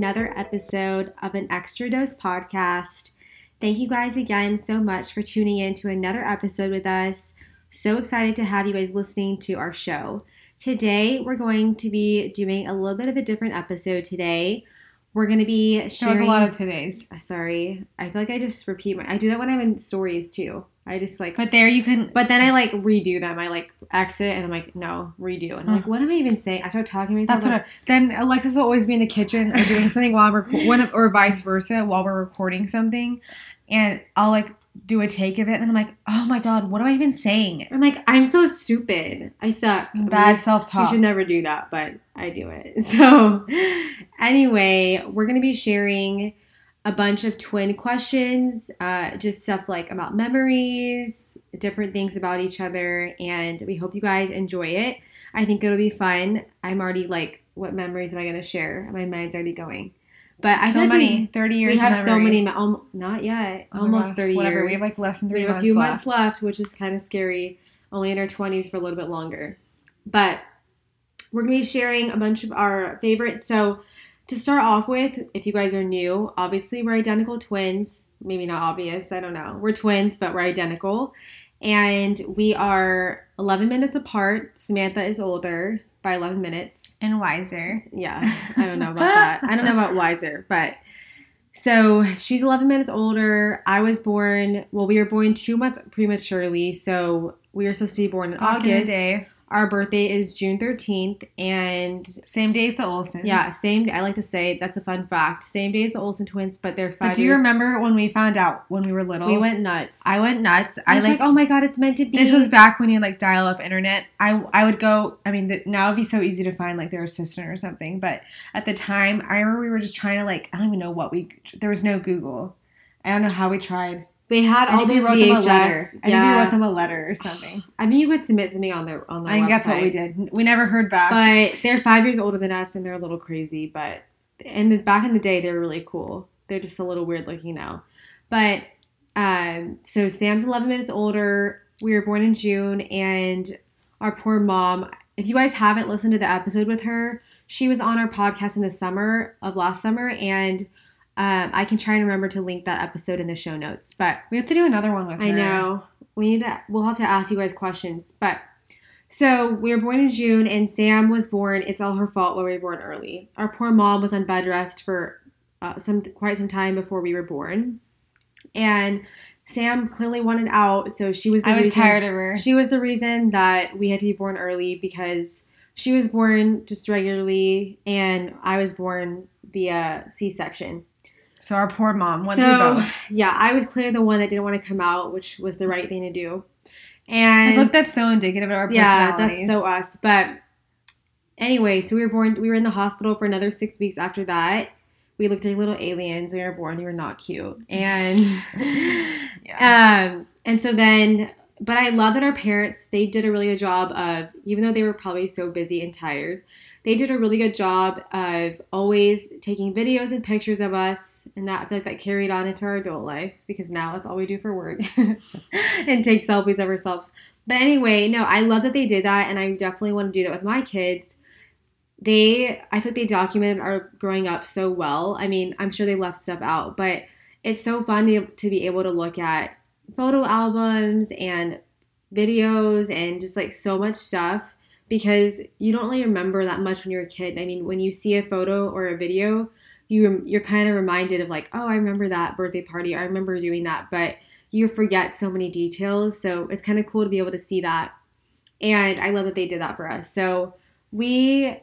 another episode of an Extra Dose podcast. Thank you guys again so much for tuning in to another episode with us. So excited to have you guys listening to our show. Today, we're going to be doing a little bit of a different episode today. We're going to be That was a lot of today's. Sorry, I feel like I just repeat my. I do that when I'm in stories too. I just like But there you can. But then I like redo them. I like exit and I'm like, no, redo. And I'm like, what am I even saying? I start talking to myself. That's what. I, then Alexis will always be in the kitchen or doing something while I'm reco- when, or vice versa while we're recording something, and I'll like do a take of it, and then I'm like, oh my god, what am I even saying? I'm like, I'm so stupid. I suck. Bad self talk. You should never do that, but I do it. So, anyway, we're to be sharing a bunch of twin questions, uh, just stuff like about memories, different things about each other, and we hope you guys enjoy it. I think it'll be fun. I'm already like, what memories am I to share? My mind's already going. But I so feel like many, we, thirty years. we have so many, um, not yet, Oh almost God, 30 whatever. years. We have, like, less than three We have a few months left. left, which is kind of scary. Only in our 20s for a little bit longer. But we're going to be sharing a bunch of our favorites. So, to start off with, if you guys are new, obviously we're identical twins. Maybe not obvious, I don't know. We're twins, but we're identical. And we are 11 minutes apart. Samantha is older by 11 minutes. and wiser. Yeah, I don't know about that. I don't know about wiser, but so she's 11 minutes older. I was born, well, we were born two months prematurely. So we were supposed to be born in Back August. Our birthday is June 13th. And Same day as the Olsens. yeah, same, I like to say that's a fun fact. Same day as the Olsen twins, but they're five But do you years- remember when we found out when we were little? We went nuts. I went nuts. I I, was like. like, oh my God, it's meant to be. This was back when you like dial up internet. I I would go. I mean, the, now it'd be so easy to find like their assistant or something. But at the time, I remember we were just trying to like. I don't even know what we. There was no Google. I don't know how we tried. They had I all those wrote them a VHS. letter. I think we Yeah. wrote them a letter or something. I mean, you could submit something on their on their I think that's what we did. We never heard back. But they're five years older than us, and they're a little crazy. But and the, back in the day, they were really cool. They're just a little weird looking now. But um, so Sam's 11 minutes older. We were born in June, and our poor mom. If you guys haven't listened to the episode with her, she was on our podcast in the summer of last summer, and um, I can try and remember to link that episode in the show notes. But we have to do another one with her. I know. We need to we'll have to ask you guys questions. But so we were born in June and Sam was born, it's all her fault we were born early. Our poor mom was on bed rest for uh, some quite some time before we were born. And Sam clearly wanted out, so she was the I was reason, tired of her. She was the reason that we had to be born early because she was born just regularly and I was born via C-section. So our poor mom went So through both. yeah, I was clearly the one that didn't want to come out, which was the right thing to do. And look, that's so indicative of our yeah, that's so us. But anyway, so we were born. We were in the hospital for another six weeks after that. We looked like little aliens. We were born. We were not cute, and Yeah. um, and so then. But I love that our parents they did a really good job of even though they were probably so busy and tired, they did a really good job of always taking videos and pictures of us, and that I feel like that carried on into our adult life because now that's all we do for work and take selfies of ourselves. But anyway, no, I love that they did that, and I definitely want to do that with my kids. They, I think they documented our growing up so well. I mean, I'm sure they left stuff out, but it's so fun to, to be able to look at photo albums and videos and just like so much stuff because you don't really remember that much when you're a kid. I mean, when you see a photo or a video, you you're kind of reminded of like, oh, I remember that birthday party. I remember doing that, but you forget so many details. So it's kind of cool to be able to see that. And I love that they did that for us. So we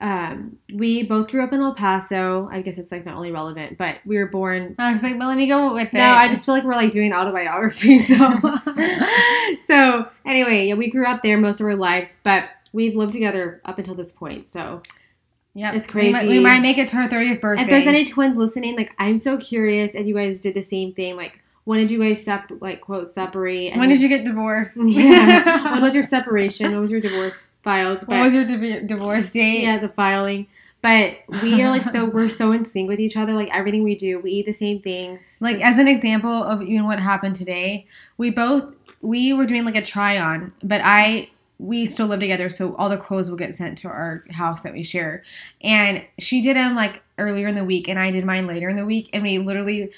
um we both grew up in El Paso. I guess it's like not really relevant, but we were born I was like, well, let me go with it. no, I just feel like we're like doing autobiography. So, so anyway, yeah, we grew up there most of our lives, but we've lived together up until this point. So, yeah, It's We might, we might make it to our 30th birthday. if there's any twins listening, like I'm so curious if you guys did the same thing. Like, when did you guys sep like quote separate? when did you get divorced? Yeah. when was your separation? When was your divorce filed? what was your div- divorce date? yeah, the filing. But we are like so we're so in sync with each other. Like everything we do, we eat the same things. Like as an example of even what happened today, we both we were doing like a try on, but I we still live together, so all the clothes will get sent to our house that we share. And she did them like earlier in the week, and I did mine later in the week, and we literally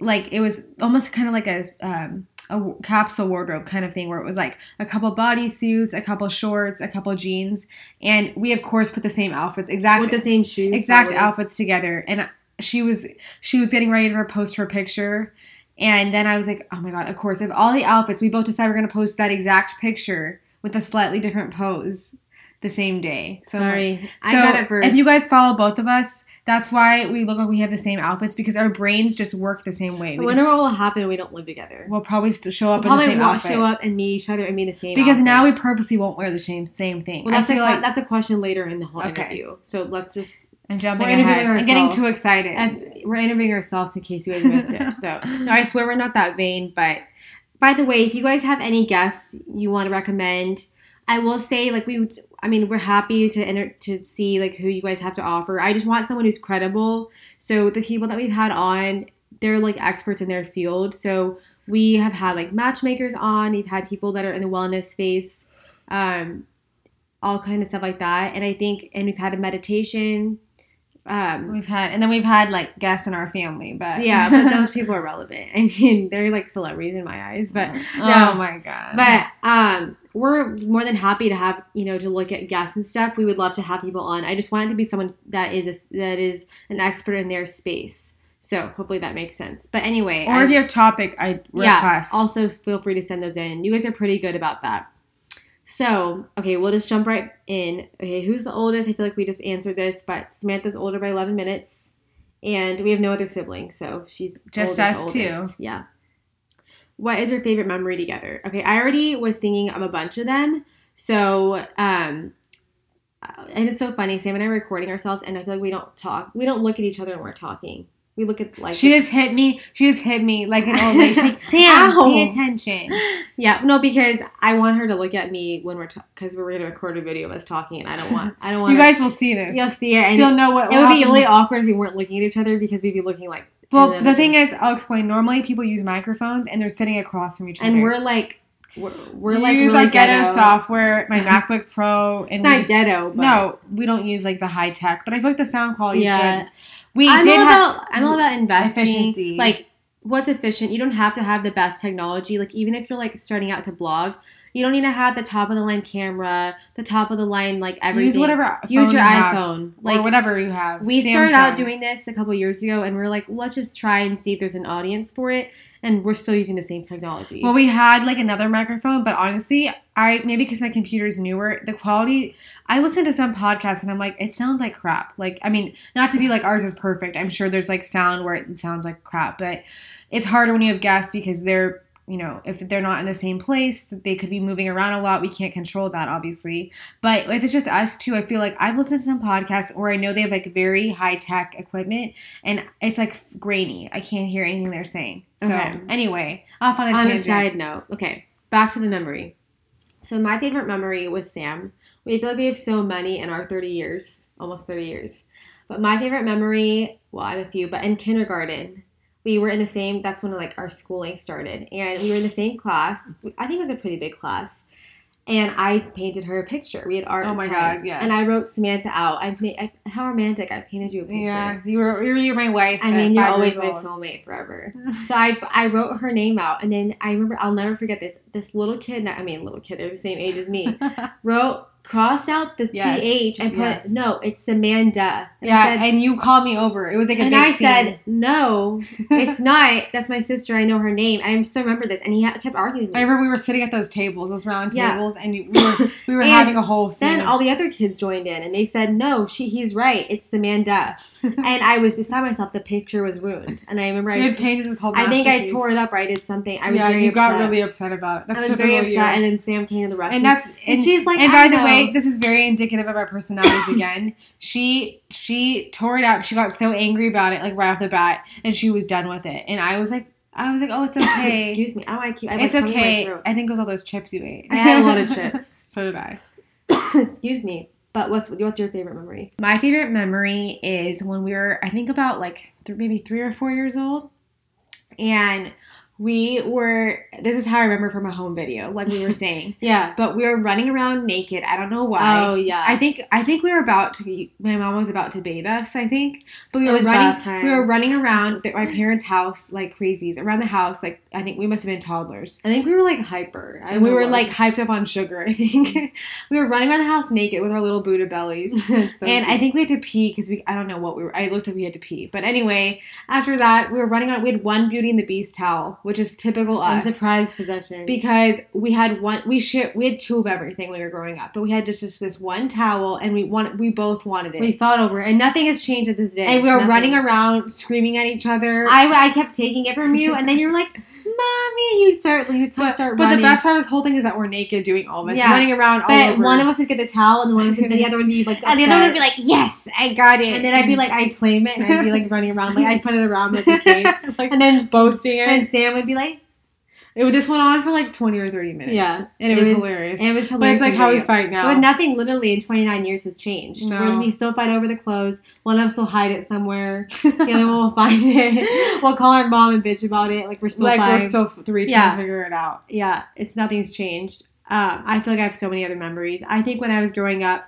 like it was almost kind of like a um, a capsule wardrobe kind of thing where it was like a couple bodysuits, a couple shorts, a couple jeans, and we of course put the same outfits, exact With the same shoes. exact probably. outfits together. And she was she was getting ready to post her picture, and then I was like, oh my god, of course, if all the outfits we both decided we're gonna post that exact picture with a slightly different pose the same day. So Sorry. I so got it first. if you guys follow both of us, that's why we look like we have the same outfits because our brains just work the same way. I We wonder just, what will happen when we don't live together. we'll probably still show up We'll in the probably same won't outfit. show up and meet each other and be the same. because outfit. now we purposely won't wear the same same thing. Well, that's a like that's a question later in the whole Okay. interview. So let's just I'm jumping we're ahead. I'm getting too excited. As- we're interviewing ourselves in case you guys missed it. So no, I swear we're not that vain. But by the way, if you guys have any guests you want to recommend, I will say like we. would- I mean, we're happy to enter to see like who you guys have to offer. I just want someone who's credible. So the people that we've had on, they're like experts in their field. So we have had like matchmakers on. We've had people that are in the wellness space. Um, all kind of stuff like that. And I think, and we've had a meditation. Um, We've had, and then we've had like guests in our family, but yeah, but those people are relevant. I mean, they're like celebrities in my eyes, but oh no. my god, but um, we're more than happy to have you know to look at guests and stuff. We would love to have people on. I just want it to be someone that is a, that is an expert in their space. So hopefully that makes sense. But anyway, or I- if you have topic, I yeah, also feel free to send those in. You guys are pretty good about that. So, okay, we'll just jump right in. Okay, who's the oldest? I feel like we just answered this, but Samantha's older by 11 minutes. And we have no other siblings, so she's Just us two. oldest. Yeah. What is your favorite memory together? Okay, I already was thinking of a bunch of them. So, um, and it's so funny. Sam and I are recording ourselves, and I feel like we don't talk. We don't look at each other when we're talking. We look at like she just hit me. She just hit me like an old lady. She's like, Sam, Ow. pay attention. Yeah, no, because I want her to look at me when we're because we're gonna record a video of us talking, and I don't want I don't want You guys will see this. you'll see it, and you'll know what it would be happened. really awkward if we weren't looking at each other because we'd be looking like. Well, the thing is, I'll explain. Normally, people use microphones and they're sitting across from each other. and we're like, we're, we're we like use really our ghetto, ghetto software, my MacBook Pro, and It's not just- ghetto, but No, we don't use like the high tech, but I feel like the sound quality Yeah. is good. We I'm did all have about I'm all about investing. efficiency. Like what's efficient? You don't have to have the best technology. Like even if you're like starting out to blog, you don't need to have the top of the line camera, the top of the line like everything. use whatever Use your you iPhone. or Like whatever you have. we started out doing this a couple years ago, and we're like, let's just try and see if there's an audience for it. And we're still using the same technology. Well, we had like another microphone, but honestly, I maybe because my computer's newer, the quality. I listen to some podcasts and I'm like, it sounds like crap. Like, I mean, not to be like ours is perfect. I'm sure there's like sound where it sounds like crap, but it's harder when you have guests because they're, you know, if they're not in the same place, they could be moving around a lot. We can't control that, obviously. But if it's just us two, I feel like I've listened to some podcasts where I know they have like very high tech equipment and it's like grainy. I can't hear anything they're saying. So Okay. anyway, off on a on a side note, okay, back to the memory. So my favorite memory with Sam, we feel like we have so many in our 30 years, almost 30 years. But my favorite memory, well, I have a few, but in kindergarten, we were in the same, that's when like our schooling started. And we were in the same class. I think it was a pretty big class. And I painted her a picture. We had art. Oh my time. God, yes. And I wrote Samantha out. I made I, how romantic! I painted you a picture. Yeah, you were you're, you're my wife. I mean, you're always my soulmate forever. So I I wrote her name out, and then I remember I'll never forget this. This little kid, I mean, little kid, they're the same age as me. wrote crossed out the Yes, th and put yes. no, it's Amanda. And yeah, said, and you called me over. It was like a and I scene. said no, it's not. That's my sister. I know her name. I still remember this, and he ha- kept arguing. With I remember we were sitting at those tables, those round Yeah. tables, and we were we were having a whole scene. Then all the other kids joined in, and they said no. She he's right. It's Amanda. and I was beside myself. The picture was ruined, and I remember I you had painted this whole. I think I tore it up or I did something. I was yeah, very you upset. got really upset about it. That's I was very upset, you. and then Sam came to the rescue. and that's and, she's like, and I by the know. This is very indicative of our personalities again. She she tore it up. She got so angry about it, like right off the bat, and she was done with it. And I was like, I was like, oh, it's okay. excuse me, oh, I don't keep. I it's okay. I think it was all those chips you ate. I had a lot of chips. so did I. excuse me, but what's what's your favorite memory? My favorite memory is when we were, I think, about like th- maybe three or four years old, and we were. This is how I remember from a home video, like we were saying. Yeah. but we were running around naked. I don't know why. Oh yeah. I think I think we were about to. My mom was about to bathe us. I think, but we It were running. We were running around the, my parents' house like crazies around the house. Like I think we must have been toddlers, I think we were like hyper. I and we were like hyped up on sugar. I think we were running around the house naked with our little Buddha bellies. So and I think we had to pee because we I don't know what we were. I looked like we had to pee, but anyway, after that we were running on. We had one Beauty and the Beast towel, which is typical us. surprised possession. because we had one we share we had two of everything when we were growing up but we had just, just this one towel and we want we both wanted it we fought over it, and nothing has changed at this day. and we were Nothing. running around screaming at each other I, I kept taking it from you, and then you're like, "Mommy," you start you but, start but running. the best part of this whole thing is that we're naked doing all this Yeah. running around all But one of us would get the towel, and the one of us, the other would be like, and the other one would be like yes I got it and then I'd be like, I'd claim it, and I'd be like running around, like I'd put it around like a kid, like and then boasting it. and Sam would be like, it this went on for like 20 or 30 minutes Yeah. and it, It was, was- hilarious and it was hilarious. but it's like how we fight now But nothing literally in 29 years has changed. No. We're, we still fight over the clothes. One of us will hide it somewhere. The other one will find it. We'll call our mom and bitch about it. Like we're still like fine. we're still three trying Yeah. to figure it out yeah, it's nothing's changed. Um, I feel like I have so many other memories. I think when I was growing up,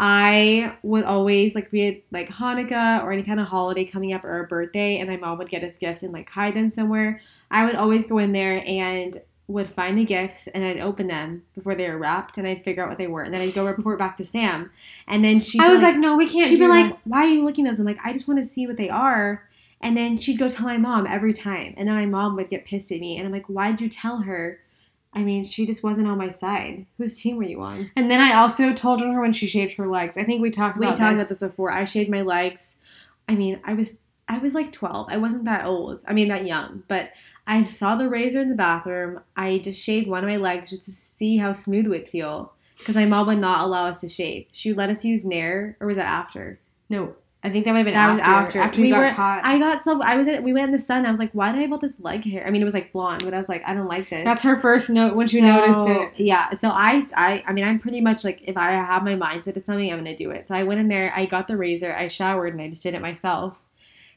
I would always like we had like Hanukkah or any kind of holiday coming up or a birthday, and my mom would get us gifts and like hide them somewhere. I would always go in there and would find the gifts and I'd open them before they were wrapped and I'd figure out what they were and then I'd go report back to Sam and then she I was like, no, we can't. she'd be like, "Why are you looking at those?" I'm like, "I just want to see what they are." And then she'd go tell my mom every time, and then my mom would get pissed at me, and I'm like, "Why'd you tell her?" I mean, she just wasn't on my side. Whose team were you on? and then I also told her when she shaved her legs. I think we talked We about talked this. about this before. I shaved my legs. I mean, I was I was like 12. I wasn't that old. I mean, that young, but I saw the razor in the bathroom. I just shaved one of my legs just to see how smooth it would feel because my mom would not allow us to shave. She would let us use Nair, or was that after? No, I think that might have been That was after. after. we, We got were- caught. I got so I was in we went in the sun. I was like, why did I have all this leg hair? I mean, it was like blonde, but I was like, I don't like this. That's her first note when she So, noticed it. Yeah. So I, I, I mean, I'm pretty much like, if I have my mindset to something, I'm gonna do it. So I went in there, I got the razor, I showered, and I just did it myself.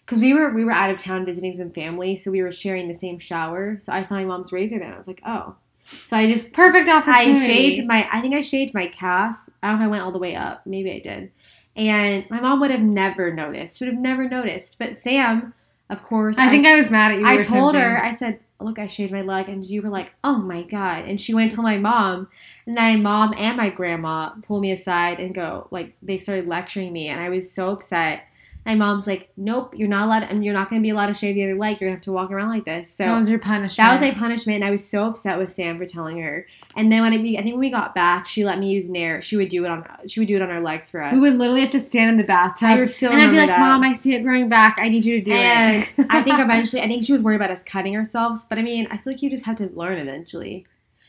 Cause we were we were out of town visiting some family, so we were sharing the same shower. So I saw my mom's razor there, and I was like, oh. So I just Perfect opportunity. I shaved my I think I shaved my calf. I don't know if I went all the way up. Maybe I did. And my mom would have never noticed. Would have never noticed. But Sam, of course, I think I was mad at you. I told something. her, I said, Look, I shaved my leg. And you were like, Oh my God. And she went and told my mom. And then my mom and my grandma pulled me aside and go, like, they started lecturing me. And I was so upset. My mom's like, Nope, you're not allowed, and you're not going to be allowed to shave the other leg. You're going to have to walk around like this. So that was your punishment. that was my punishment, and I was so upset with Sam for telling her. And then when I, I think when we got back, she let me use Nair. She would do it on she would do it on our legs for us. We would literally have to stand in the bathtub. I still and I'd be like, that. Mom, I see it growing back. I need you to do and it. I think eventually, I think she was worried about us cutting ourselves. But I mean, I feel like you just have to learn eventually.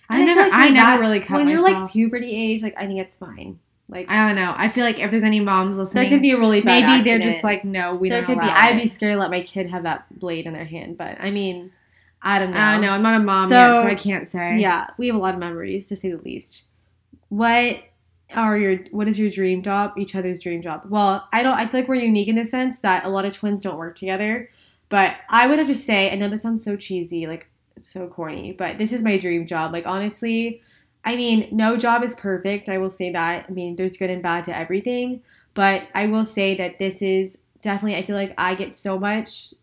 I And never, feel like I never that- really cut when you're like puberty age. Like I think it's fine. Like I don't know. I feel like if there's any moms listening, there could be a really bad. maybe they're just like, no, we there don't could be. allow I'd be scared to let my kid have that blade in their hand. But I mean, I don't know. I don't know. I'm not a mom So- yet, so I can't say. Yeah, we have a lot of memories to say the least. What are your what is your dream job? Each other's dream job. Well, I don't I feel like we're unique in the sense that a lot of twins don't work together. But I would have to say, I know that sounds so cheesy, like so corny, but this is my dream job. Like honestly, I mean, no job is perfect. I will say that. I mean, there's good and bad to everything, but I will say that this is definitely I feel like I get so much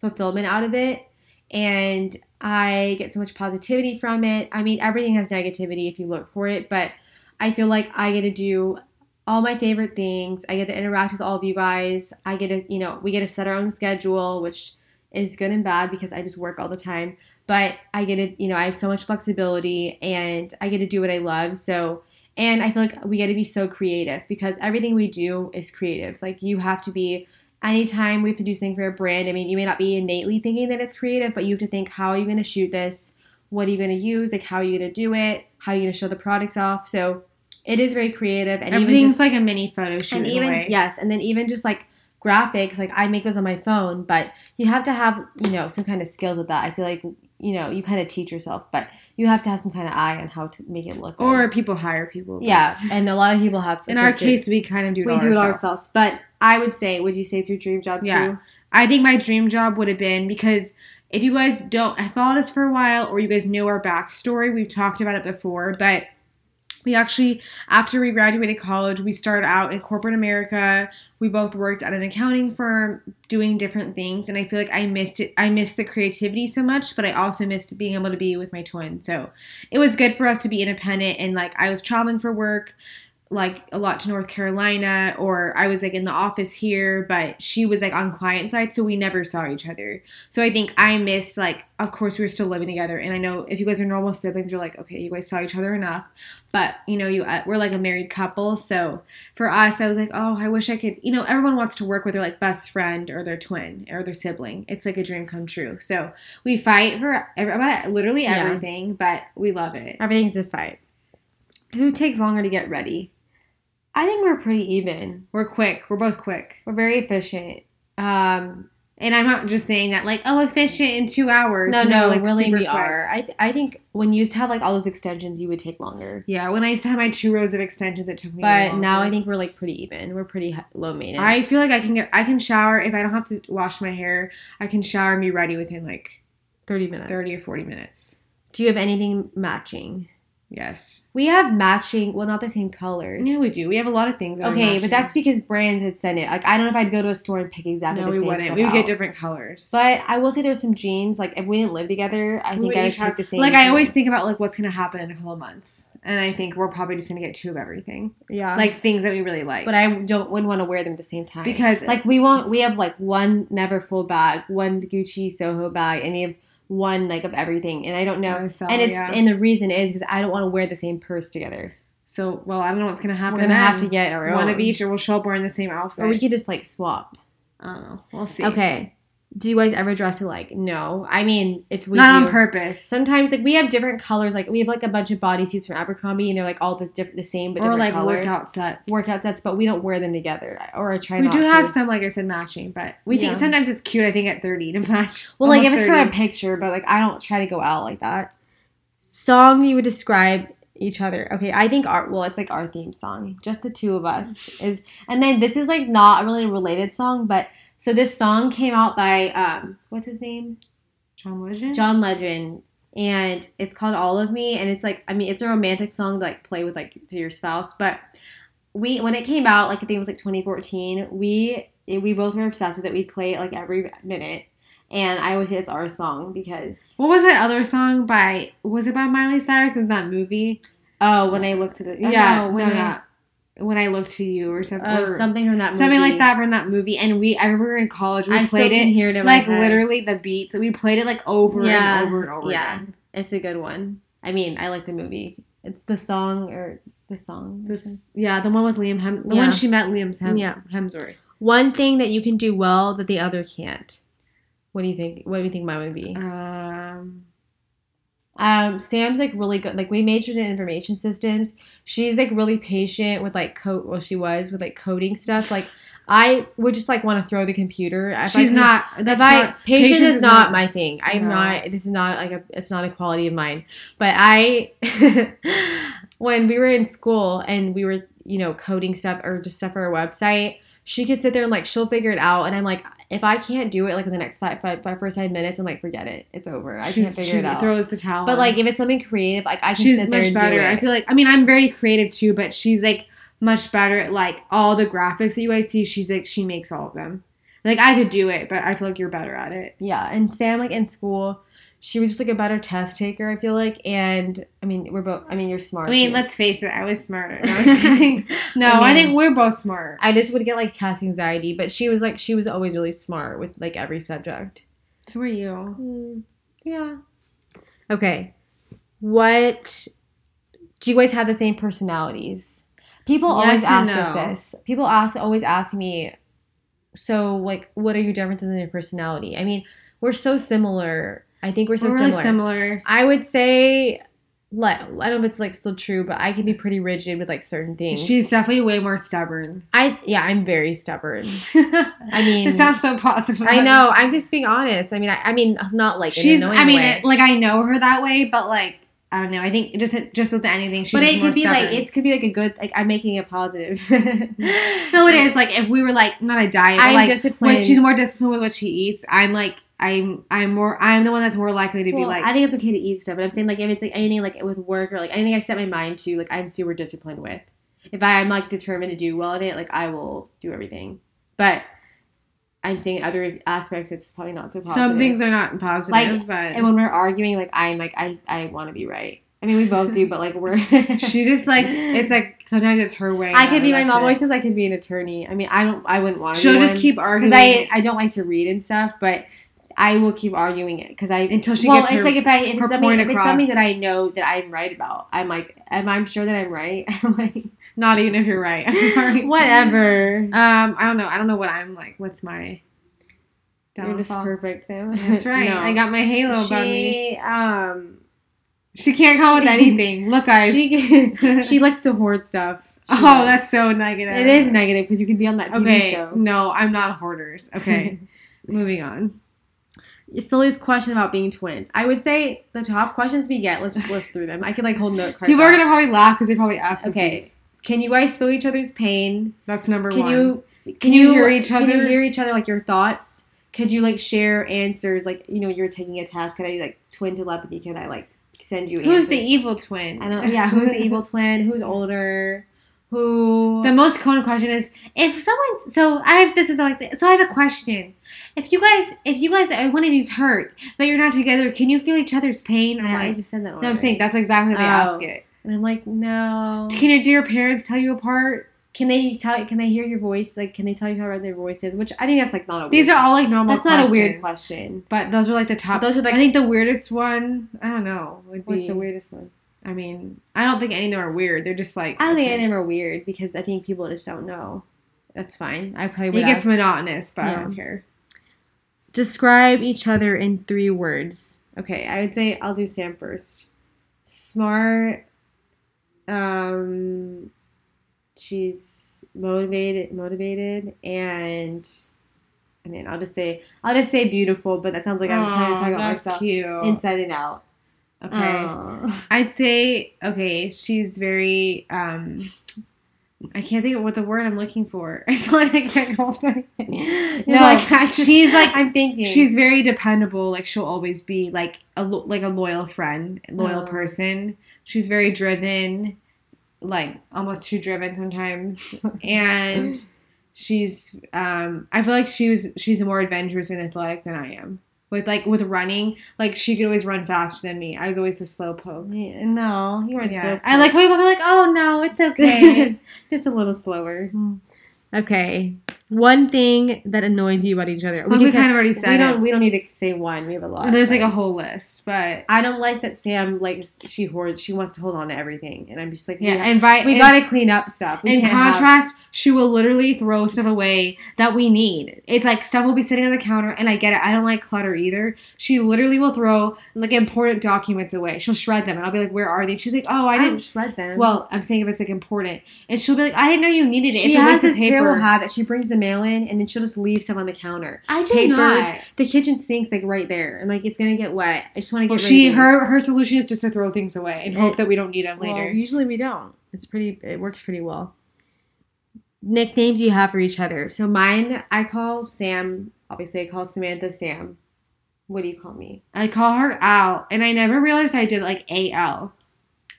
fulfillment out of it and I get so much positivity from it. I mean, everything has negativity if you look for it, but I feel like I get to do all my favorite things. I get to interact with all of you guys. I get to, you know, we get to set our own schedule, which is good and bad because I just work all the time. But I get to, you know, I have so much flexibility and I get to do what I love. So, and I feel like we get to be so creative because everything we do is creative. Like, you have to be anytime we have to do something for a brand, I mean, you may not be innately thinking that it's creative, but you have to think, how are you going to shoot this? What are you going to use? Like, how are you going to do it? How are you going to show the products off? So it is very creative. And even Everything's just, like a mini photo shoot. and even, way. yes, and then even just like graphics, like I make those on my phone, but you have to have, you know, some kind of skills with that. I feel like, you know, you kind of teach yourself, but you have to have some kind of eye on how to make it look good. Or people hire people. yeah, and a lot of people have. In our case, we kind of do it we do it ourselves. ourselves. But I would say, would you say it's your dream job Yeah. too? I think my dream job would have been because if you guys don't have followed us for a while or you guys know our backstory, we've talked about it before, but we actually after we graduated college we started out in corporate america. We both worked at an accounting firm doing different things and i feel like i missed it i missed the creativity so much but i also missed being able to be with my twin so it was good for us to be independent and like i was traveling for work like a lot to North Carolina or I was like in the office here, but she was like on client side, so we never saw each other. So I think I missed like of course we were still living together and I know if you guys are normal siblings you're like okay, you guys saw each other enough, but you know you uh, we're like a married couple, so for us I was like, "Oh, I wish I could, you know, everyone wants to work with their like best friend or their twin or their sibling. It's like a dream come true." So we fight for every, about literally Yeah. everything, but we love it. Everything's a fight. Who takes longer to get ready? I think we're pretty even. We're quick. We're both quick. We're very efficient. Um, And I'm not just saying that like, oh, efficient in two hours. no, no, like, really, we quick. are. I, th- I think when you used to have like all those extensions, you would take longer. Yeah, when I used to have my two rows of extensions, it took me. But now. I think we're like pretty even. We're pretty low maintenance. I feel like I can get, I can shower if I don't have to wash my hair. I can shower and be ready within like 30 minutes. thirty or forty minutes. Do you have anything matching? Yes. We have matching, well, not the same colors. Yeah, we do. We have a lot of things. Okay, but that's because brands had sent it. Like, I don't know if I'd go to a store and pick exactly no, the same. No, we wouldn't. We would get different colors. But I will say there's some jeans. Like, if we didn't live together, I We think I would have- pick the same. Like I always think about like what's gonna happen in a couple of months, and I think we're probably just gonna get two of everything, yeah. like things that we really like. but I don't wouldn't want to wear them at the same time because like we want we have like one Neverfull bag, one Gucci Soho bag, and we have one like of everything. And I don't know. So, and it's yeah. and the reason is because I don't want to wear the same purse together. So, well, I don't know what's gonna happen. We're gonna have to get our one own. of each, or we'll show up wearing the same outfit. or we could just like swap. I don't know. We'll see. Okay. Do you guys ever dress alike? No. I mean, if we not do, on purpose. Sometimes like we have different colors. Like we have like a bunch of bodysuits from Abercrombie, and they're like all the different, the same but or different like color. workout sets. workout sets, but we don't wear them together. Or I try We do to. have some, like I said, matching, but we Yeah. think sometimes it's cute. I think at thirty to match. Well, like if it's for a picture, but like I don't try to go out like that. Song you would describe each other. Okay, I think our well, it's like our theme song, just the two of us is, and then this is like not really a related song, but so this song came out by um, what's his name, John Legend. John Legend, and it's called All of Me, and it's like I mean it's a romantic song to like play with like to your spouse, but we when it came out like I think it was like 2014, we we both were obsessed with it. We'd play it like every minute. And I would say it's our song because What was that other song by? Was it by Miley Cyrus? Is that movie? oh, when I looked at the yeah, no, when no, I, not. When I look to you or something. oh, or something from that movie. something like that from that movie. And we, I remember in college, we I played it hear it like literally the beats. We played it like over Yeah, and over and over yeah. again. It's a good one. I mean, I like the movie. It's the song or the song. This, yeah, the one with Liam Hem, the Yeah. one she met Liam Hem, Yeah. Hemsworth. one thing that you can do well that the other can't. What do you think? What do you think mine would be? Um, Um, Sam's like really good. Like we majored in information systems. She's like really patient with like code. Well, she was with like coding stuff. Like I would just like want to throw the computer. If I she's could- not. If That's I not, patience, is not, my thing. I'm No. not. This is not like a. It's not a quality of mine. But I, when we were in school and we were you know coding stuff or just stuff for our website, she could sit there and like she'll figure it out. And I'm like, if I can't do it like in the next five five, five first five minutes, I'm like, forget it. It's over. I She's- can't figure it out. Throws the towel. but like if it's something creative, like I can she's sit there much and better. do it. I feel like I mean I'm very creative too, but she's like much better at like all the graphics that you guys see. She's like she makes all of them. Like I could do it, but I feel like you're better at it. Yeah, and Sam like in school, she was just like a better test taker. I feel like, and I mean we're both. I mean you're smart. I mean, too. let's face it, I was smarter. No, I'm. No, I, I think we're both smart. I just would get like test anxiety, but she was like she was always really smart with like every subject. So are you. Mm. Yeah. Okay. What do you guys have the same personalities? People always Yes ask no. us this. People ask always ask me, so like what are your differences in your personality? I mean, we're so similar. I think we're so We're really similar. similar. I would say like I don't know if it's like still true, but I can be pretty rigid with like certain things. She's definitely way more stubborn. I yeah, I'm very stubborn. I mean- it sounds so positive. I know. I'm just being honest. I mean, I, I mean, not like in She's. I mean, it, like I know her that way, but like I don't know. I think just just with anything, she's but it could be like it could be like a good like I'm making it positive. No, it is like if we were like not a diet, I'm like disciplined. when she's more disciplined with what she eats, I'm like I'm I'm more I'm the one that's more likely to be like I think it's okay to eat stuff, but I'm saying like if it's like anything like with work or like anything I set my mind to, like I'm super disciplined with. If I'm like determined to do well in it, like I will do everything. But I'm saying in other aspects, it's probably not so positive. some things are not positive, Like, but and when we're arguing, like I'm like I I want to be right. I mean, we both do, but like we're. she just like it's like sometimes it's her way. I could be. My mom it. always says I could be an attorney. I mean, I don't. I wouldn't want to. She'll just one. keep arguing because I I don't like to read and stuff, but I will keep arguing it because I Until she well, gets it's her- like if I if it's something if it's something that I know that I'm right about, I'm like, am I'm sure that I'm right? I'm like, Not even if you're right. I'm sorry. whatever. Um, I don't know. I don't know what I'm like. What's my downfall? You're just perfect, Sam. That's right. No. I got my halo. She um She can't come with anything. Look, guys. she she likes to hoard stuff. She oh, does. that's so negative. it is negative because you can be on that TV Okay. show. No, I'm not hoarders. Okay. Moving on. Sully's question about being twins. I would say the top questions we get. Let's just list through them. I could like hold note cards. People are gonna probably laugh because they probably ask Okay. these. Can you guys feel each other's pain? That's number Can one. you Can you hear each other? Can you hear each other like your thoughts? Could you like share answers like you know you're taking a test? Can I like twin telepathy? Can I like send you? Who's the evil twin? I don't. Yeah, who's the evil twin? Who's older? Who? The most common question is if someone. So I have this is like this, so I have a question. If you guys, if you guys, uh, one of you's hurt, but you're not together, can you feel each other's pain? I'm I, I just said that. no, I'm saying that's exactly how they Oh. ask it. and I'm like, no. Can you, do your parents tell you apart? Can they tell? Can they hear your voice? Like, can they tell you how their voice is? Which I think that's like not a. These are all like normal. That's not a weird question. But those are like the top. But those are like. I think the weirdest one. I don't know. What's be, the weirdest one? I mean, I don't think any of them are weird. They're just like. I don't think any of them are weird because I think people just don't know. That's fine. I probably would. It gets monotonous, but I don't care. Describe each other in three words. Okay, I would say I'll do Sam first. Smart. Um, she's motivated, motivated, and I mean, I'll just say I'll just say beautiful, but that sounds like I'm trying to talk about myself Cute. inside and out. Okay. Aw. I'd say okay. She's very. um I can't think of what the word I'm looking for. It's like I can't go. no, no, like, I just- she's like I'm thinking. She's very dependable. Like she'll always be like a lo- like a loyal friend, loyal Oh. person. She's very driven, like almost too driven sometimes, and she's. um I feel like she was she's more adventurous and athletic than I am. With like with running, like she could always run faster than me. I was always the slow poke. Yeah, no, you weren't Yeah. so. I like how people are like, oh no, it's okay. just a little slower. Hmm. Okay, one thing that annoys you about each other. Well, we kind of already said we don't. We don't need to say one. We have a lot. There's like a whole list, but I don't like that Sam like she hoards. She wants to hold on to everything, and I'm just like, yeah. yeah, And by we and- gotta clean up stuff. We in can't have- contrast, she will literally throw stuff away that we need. It's like stuff will be sitting on the counter, and I get it. I don't like clutter either. She literally will throw like important documents away. She'll shred them, and I'll be like, "Where are they?" She's like, "Oh, I I didn't didn't." shred them. Well, I'm saying if it's like important, and she'll be like, "I didn't know you needed it." she it's a has this of paper. terrible habit. She brings the mail in, and then she'll just leave stuff on the counter. I do Papers. not. The kitchen sink's like right there. I'm like, it's gonna get wet. I just want to get Well, she her her solution is just to throw things away and hope eh, that we don't need them Well, later. usually we don't. It's pretty. It works pretty well. Nicknames you have for each other. So mine, I call Sam. Obviously, I call Samantha Sam. What do you call me? I call her Al, and I never realized I did like A L,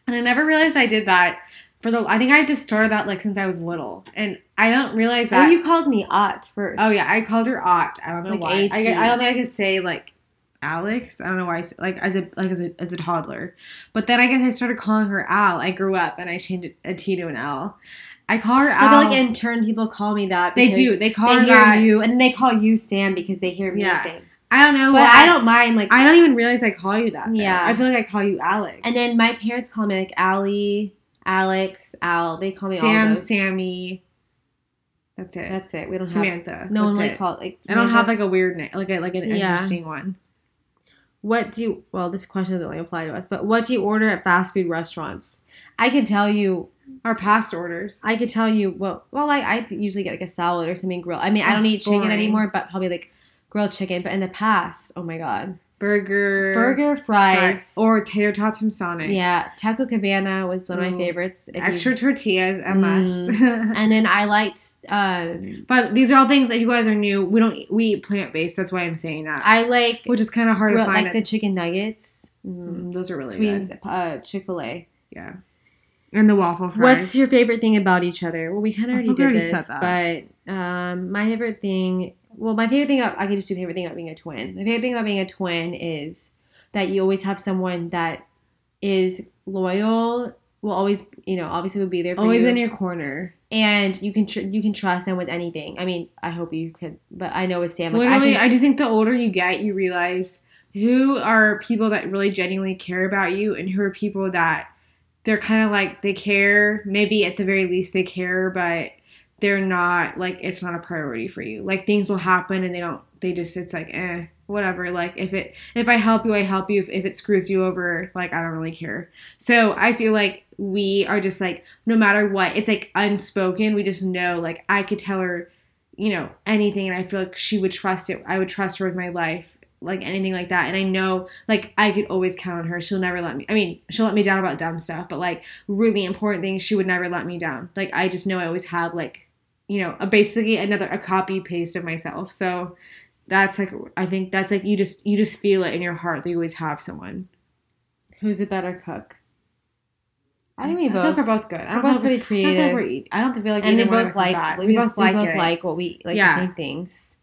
and I never realized I did that for the. I think I just started that like since I was little, and I don't realize that. you called me Ott first. oh yeah, I called her Ott. I don't know Like why. AT. I, I don't think I could say like Alex. I don't know why. I said, like as a like as a as a toddler, but then I guess I started calling her Al. I grew up and I changed a T to an L. I call her So Al. I feel like in turn people call me that. they do. They call They her hear that. you, and they call you Sam because they hear me Yeah. Sam. I don't know. But why. I don't mind like. I don't even realize I call you that. though. Yeah. I feel like I call you Alex. and then my parents call me like Allie, Alex, Al. They call me all Sam. Sammy. That's it. That's it. We don't have. Samantha. No one That's like it. call like. I don't have like a weird name, like a, like an Yeah. interesting one. What do you, well, this question doesn't really apply to us, but what do you order at fast food restaurants? I could tell you, Our past orders. I could tell you, well, well, I I usually get like a salad or something grilled. I mean, I oh, don't Ugh, eat chicken anymore, but probably like grilled chicken. But in the past, oh my god, burger, Burger, fries, or tater tots from Sonic. yeah, Taco Cabana was one of my Ooh. favorites. if you- Extra tortillas, a Mm. must. and then I liked. Um, but these are all things. that you guys are new, we don't we eat plant based. That's why I'm saying that, I like which is kind of hard to find. like the chicken nuggets. Mm. Mm, those are really Between good. uh, Chick Fil A. Yeah, and the waffle fries. What's your favorite thing about each other? Well, we kind of already did already this, but um, my favorite thing. Well, my favorite thing. I can just do favorite thing about being a twin. My favorite thing about being a twin is that you always have someone that is loyal. Will always, you know, obviously will be there for always you. in your corner? and you can tr- you can trust them with anything. I mean, I hope you could, but I know with Sam, like, I Literally, can, I just think the older you get, you realize who are people that really genuinely care about you, and who are people that they're kind of like they care. Maybe at the very least they care, but they're not like it's not a priority for you. Like things will happen, and they don't. They just it's like eh, whatever. Like if it if I help you, I help you. If, if it screws you over, like I don't really care. So I feel like we are just like no matter what, it's like unspoken. We just know like I could tell her you know, anything and I feel like she would trust it. I would trust her with my life, like anything like that. And I know like I could always count on her. She'll never let me I mean, she'll let me down about dumb stuff, but like really important things she would never let me down. Like I just know I always have like, you know, a basically another a copy paste of myself. So that's like I think that's like you just you just feel it in your heart that you always have someone. who's a better cook? I think we I both. like we're both good. I we're both pretty like we're- I don't feel like creative, I don't feel like and we either one of both like we, both like both like what we like Yeah. the same things.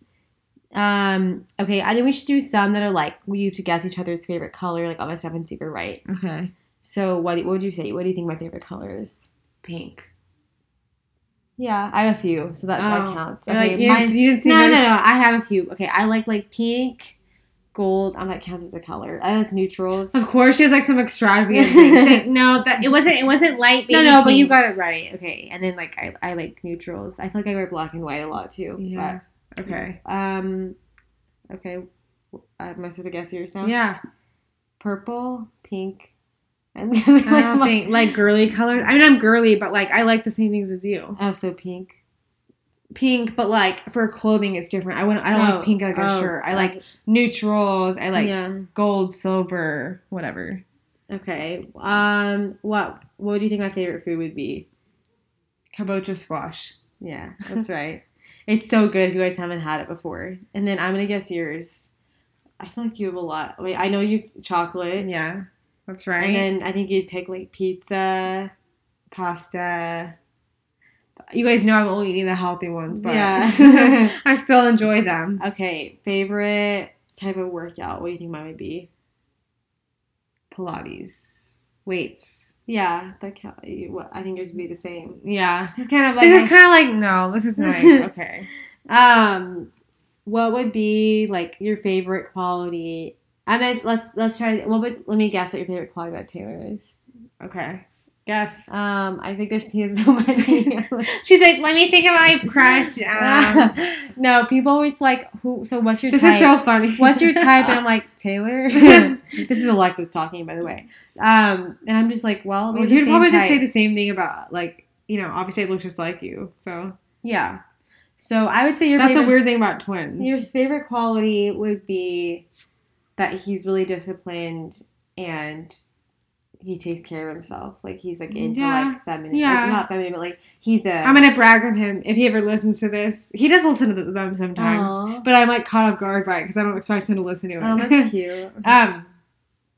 Um. Okay. I think we should do some that are like we have to guess each other's favorite color, like all that stuff, and see if we're right. Okay. So what? What would you say? What do you think my favorite color is? Pink. Yeah, I have a few, so that, that Oh, counts. Okay, like, mine- you didn't see no, no, no. I have a few. Okay, I like like pink, gold. Um, that counts as a color. I like neutrals. Of course, she has like some extravagant thing. Like, no, that it wasn't. It wasn't light. No, no, but you got it right. Okay, and then like I, I like neutrals. I feel like I wear black and white a lot too. Yeah. Okay. Um. Okay. Uh, my sister guess yours now. Yeah. Purple, pink, and I don't think like girly colors. I mean, I'm girly, but like I like the same things as you. oh, so pink. Pink, but like for clothing, it's different. I wouldn't. I don't Oh, like pink like a oh, shirt. I like neutrals. I like yeah. gold, silver, whatever. Okay. Um. What What do you think my favorite food would be? Kabocha squash. Yeah, that's right. It's so good if you guys haven't had it before. And then I'm gonna guess yours. I feel like you have a lot. Wait, I know you chocolate. Yeah, that's right. And then I think you'd pick like pizza. pasta. You guys know I'm only eating the healthy ones, but Yeah. I still enjoy them. Okay, favorite type of workout. What do you think mine would be? Pilates, weights. Yeah, that count. I think yours would be the same. Yeah, This is kind of like this is kind of like no. This is nice. okay. um, what would be like your favorite quality? I mean, let's let's try. Well, but let me guess what your favorite quality about Taylor is. Okay. Yes. Um, I think there's he has so many. She's like, let me think of my crush. Um, no, people always like who. So what's your this type? is so funny. what's your type? And I'm like Taylor. this is Alexis talking, by the way. Um, and I'm just like, well, we well, you'd probably just say the same thing about like you know. Obviously, it looks just like you. So yeah. So I would say your that's favorite, a weird thing about twins. Your favorite quality would be that he's really disciplined and he takes care of himself. Like he's like into Yeah. like feminine, Yeah. like, not feminine, but like he's the. I'm gonna brag on him if he ever listens to this. He does listen to them sometimes, Aw. but I'm like caught off guard by it because I don't expect him to listen to it. Oh, that's cute. um,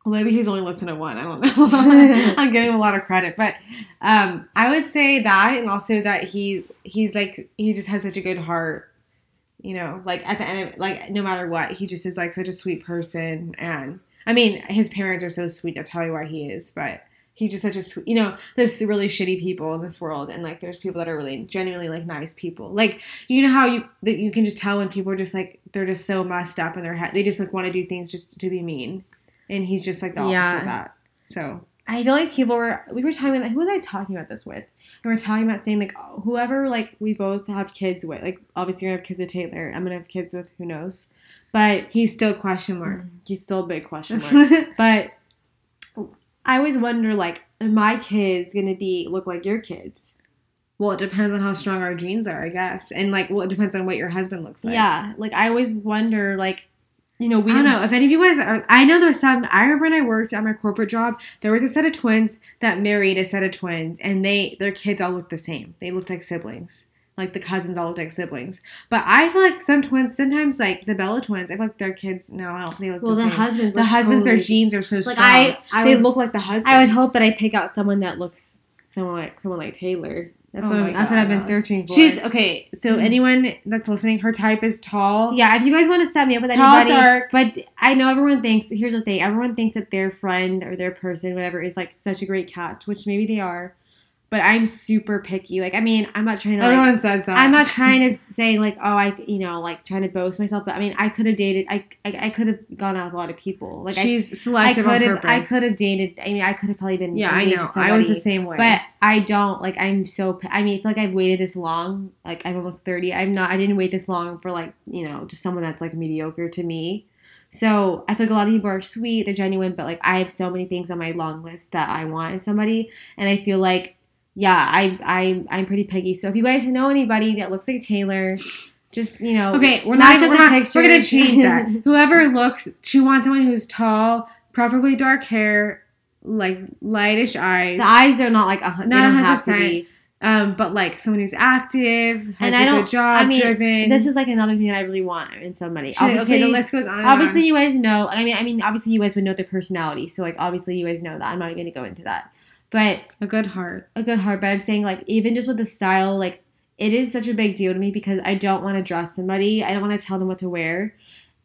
well, maybe he's only listened to one. I don't know. I'm giving him a lot of credit, but um, I would say that, and also that he he's like he just has such a good heart. You know, like at the end of like no matter what, he just is like such a sweet person, and I mean his parents are so sweet. That's probably why he is, but. He's just such a sweet, you know. There's really shitty people in this world, and like there's people that are really genuinely like nice people. Like you know how you that you can just tell when people are just like they're just so messed up in their head. They just like want to do things just to be mean, and he's just like the opposite Yeah. of that. So I feel like people were. We were talking about who was I talking about this with? We were talking about saying like oh, whoever like we both have kids with. Like obviously you're gonna have kids with Taylor. I'm gonna have kids with who knows, but he's still question mark. Mm. he's still a big question mark. but I always wonder like, are my kids gonna be look like your kids? well, it depends on how strong our genes are, I guess, and like well, it depends on what your husband looks like. yeah, like I always wonder like, you know, we I don't know if any of you guys are. I know there's some. I remember when I worked at my corporate job, there was a set of twins that married a set of twins, and they their kids all looked the same. They looked like siblings, like the cousins all looked like siblings. But I feel like some twins, sometimes like the Bella twins, I feel like their kids. No, I don't think they look Well, the the husbands, the husbands, their totally- genes are so Like, strong. I- I they would- look like the husbands. I would hope that I pick out someone that looks someone like someone like Taylor. That's Oh what my I'm, that's what I've been gosh. searching for. She's okay. So Mhm. anyone that's listening, her type is tall. yeah. If you guys want to set me up with Tall, anybody, dark. but I know everyone thinks. Here's the thing: everyone thinks that their friend or their person, whatever, is like such a great catch, which maybe they are. But I'm super picky. Like, I mean, I'm not trying to. Like, Everyone says that. I'm not trying to say like, oh, I, you know, like trying to boast myself. But I mean, I could have dated. I, I, I could have gone out with a lot of people. Like, She's I selective could on have. purpose. I could have dated. I mean, I could have probably been. Yeah, I know. to I was the same way. But I don't like. I'm so. I mean, I like I've waited this long. Like I'm almost thirty. I'm not. I didn't wait this long for like you know just someone that's like mediocre to me. So I feel like a lot of people are sweet, they're genuine, but like I have so many things on my long list that I want in somebody, and I feel like yeah, I I I'm pretty picky. So if you guys know anybody that looks like Taylor, just you know Okay, we're not. We're, not we're gonna change that. Whoever looks, she wants someone who's tall, preferably dark hair, like lightish eyes. the eyes are not like a Not don't have to 100%. be. um, but like someone who's active, has And a I don't- good job, I mean, driven. This is like another thing that I really want in somebody. She- okay. The list goes on. obviously on. you guys know i mean i mean obviously you guys would know their personality so like obviously you guys know that i'm not going to go into that but a good heart. a good heart but i'm saying like even just with the style like it is such a big deal to me because i don't want to dress somebody i don't want to tell them what to wear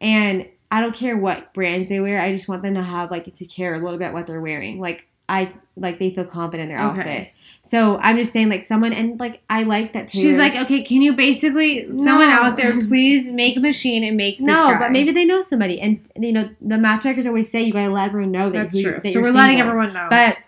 and i don't care what brands they wear i just want them to have like to care a little bit what they're wearing like i like they feel confident in their Okay. outfit so i'm just saying like someone and like i like that Taylor, She's like, okay, can you basically someone out there please make a machine and make this no, guy. but maybe they know somebody, and you know the matchmakers always say you gotta let everyone know that, that's who, true. that So we're letting single. everyone know. But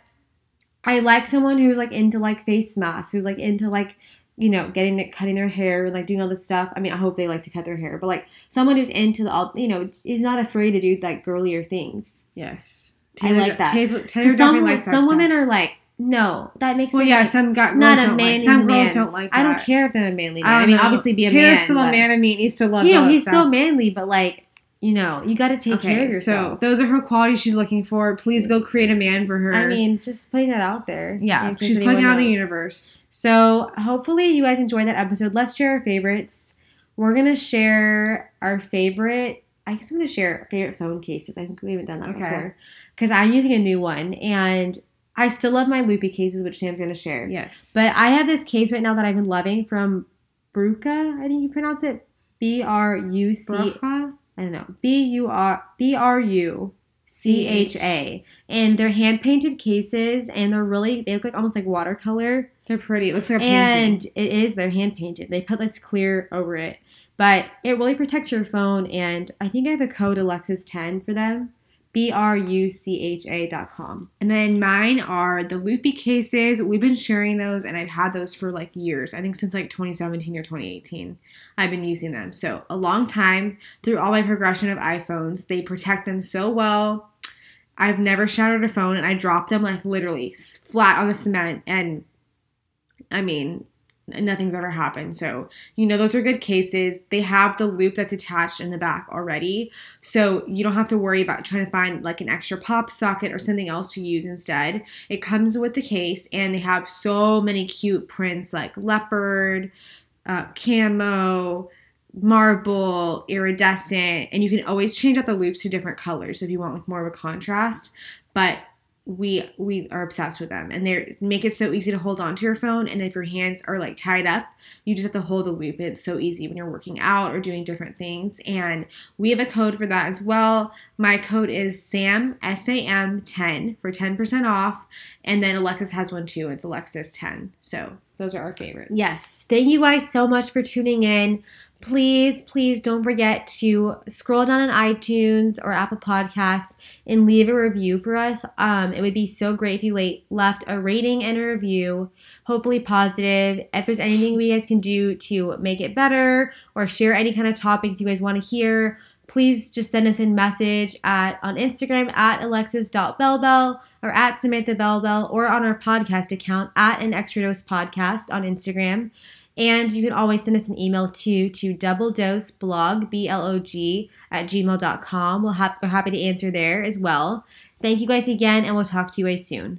I like someone who's like into like face masks, who's like into like you know getting it, cutting their hair, and like doing all this stuff. I mean, I hope they like to cut their hair, but like someone who's into the all, you know, is not afraid to do like girlier things. yes, I like that. Taylor, Taylor some likes that some stuff. women are like, no, that makes me. Well, yeah, like, some got not a like. manly Some girls man. don't like. That. I don't care if they're a manly man. I, I, mean, know. obviously, be a Taylor's man. still a man. I mean, he still loves. You know, he's stuff. still manly, but like, you know, you got to take care of Okay, yourself. so those are her qualities she's looking for. Please go create a man for her. I mean, just putting that out there. yeah, she's putting out in the universe. So hopefully you guys enjoyed that episode. Let's share our favorites. We're gonna share our favorite. I guess I'm gonna share favorite phone cases. I think we haven't done that Okay. before because I'm using a new one and I still love my loopy cases, which Sam's gonna share. Yes, But I have this case right now that I've been loving from Bruca. I think you pronounce it B R U C. Bracha? I don't know. B U R B R U C H A. And they're hand painted cases and they're really they look like almost like watercolor. They're pretty. It looks like a painting. And it is they're hand painted. They put this clear over it. But it really protects your phone and I think I have a code Alexis 10 for them. B R U C H A dot com. And then mine are the loopy cases. We've been sharing those, and I've had those for like years. I think since like 2017 or 2018, I've been using them. So a long time through all my progression of iPhones. They protect them so well. I've never shattered a phone, and I dropped them like literally flat on the cement. And I mean, nothing's ever happened. So, you know, those are good cases. They have the loop that's attached in the back already. So you don't have to worry about trying to find like an extra pop socket or something else to use instead. It comes with the case and they have so many cute prints like leopard, uh, camo, marble, iridescent, and you can always change out the loops to different colors if you want like more of a contrast. But we we are obsessed with them and they make it so easy to hold onto your phone and if your hands are like tied up you just have to hold the loop it's so easy when you're working out or doing different things and we have a code for that as well. My code is sam sam 10 for 10% off and then alexis has one too. It's alexis 10 so those are our favorites. Yes. Thank you guys so much for tuning in. Please, please don't forget to scroll down on iTunes or Apple Podcasts and leave a review for us. Um, it would be so great if you late, left a rating and a review, hopefully positive. If there's anything we guys can do to make it better or share any kind of topics you guys want to hear, please just send us a message at on Instagram at alexis.bellbell or at Samantha Bellbell or on our podcast account at an extra dose podcast on Instagram. And you can always send us an email too to double dose blog, B L O G, at gmail.com. We'll ha- we're happy to answer there as well. Thank you guys again, and we'll talk to you guys soon.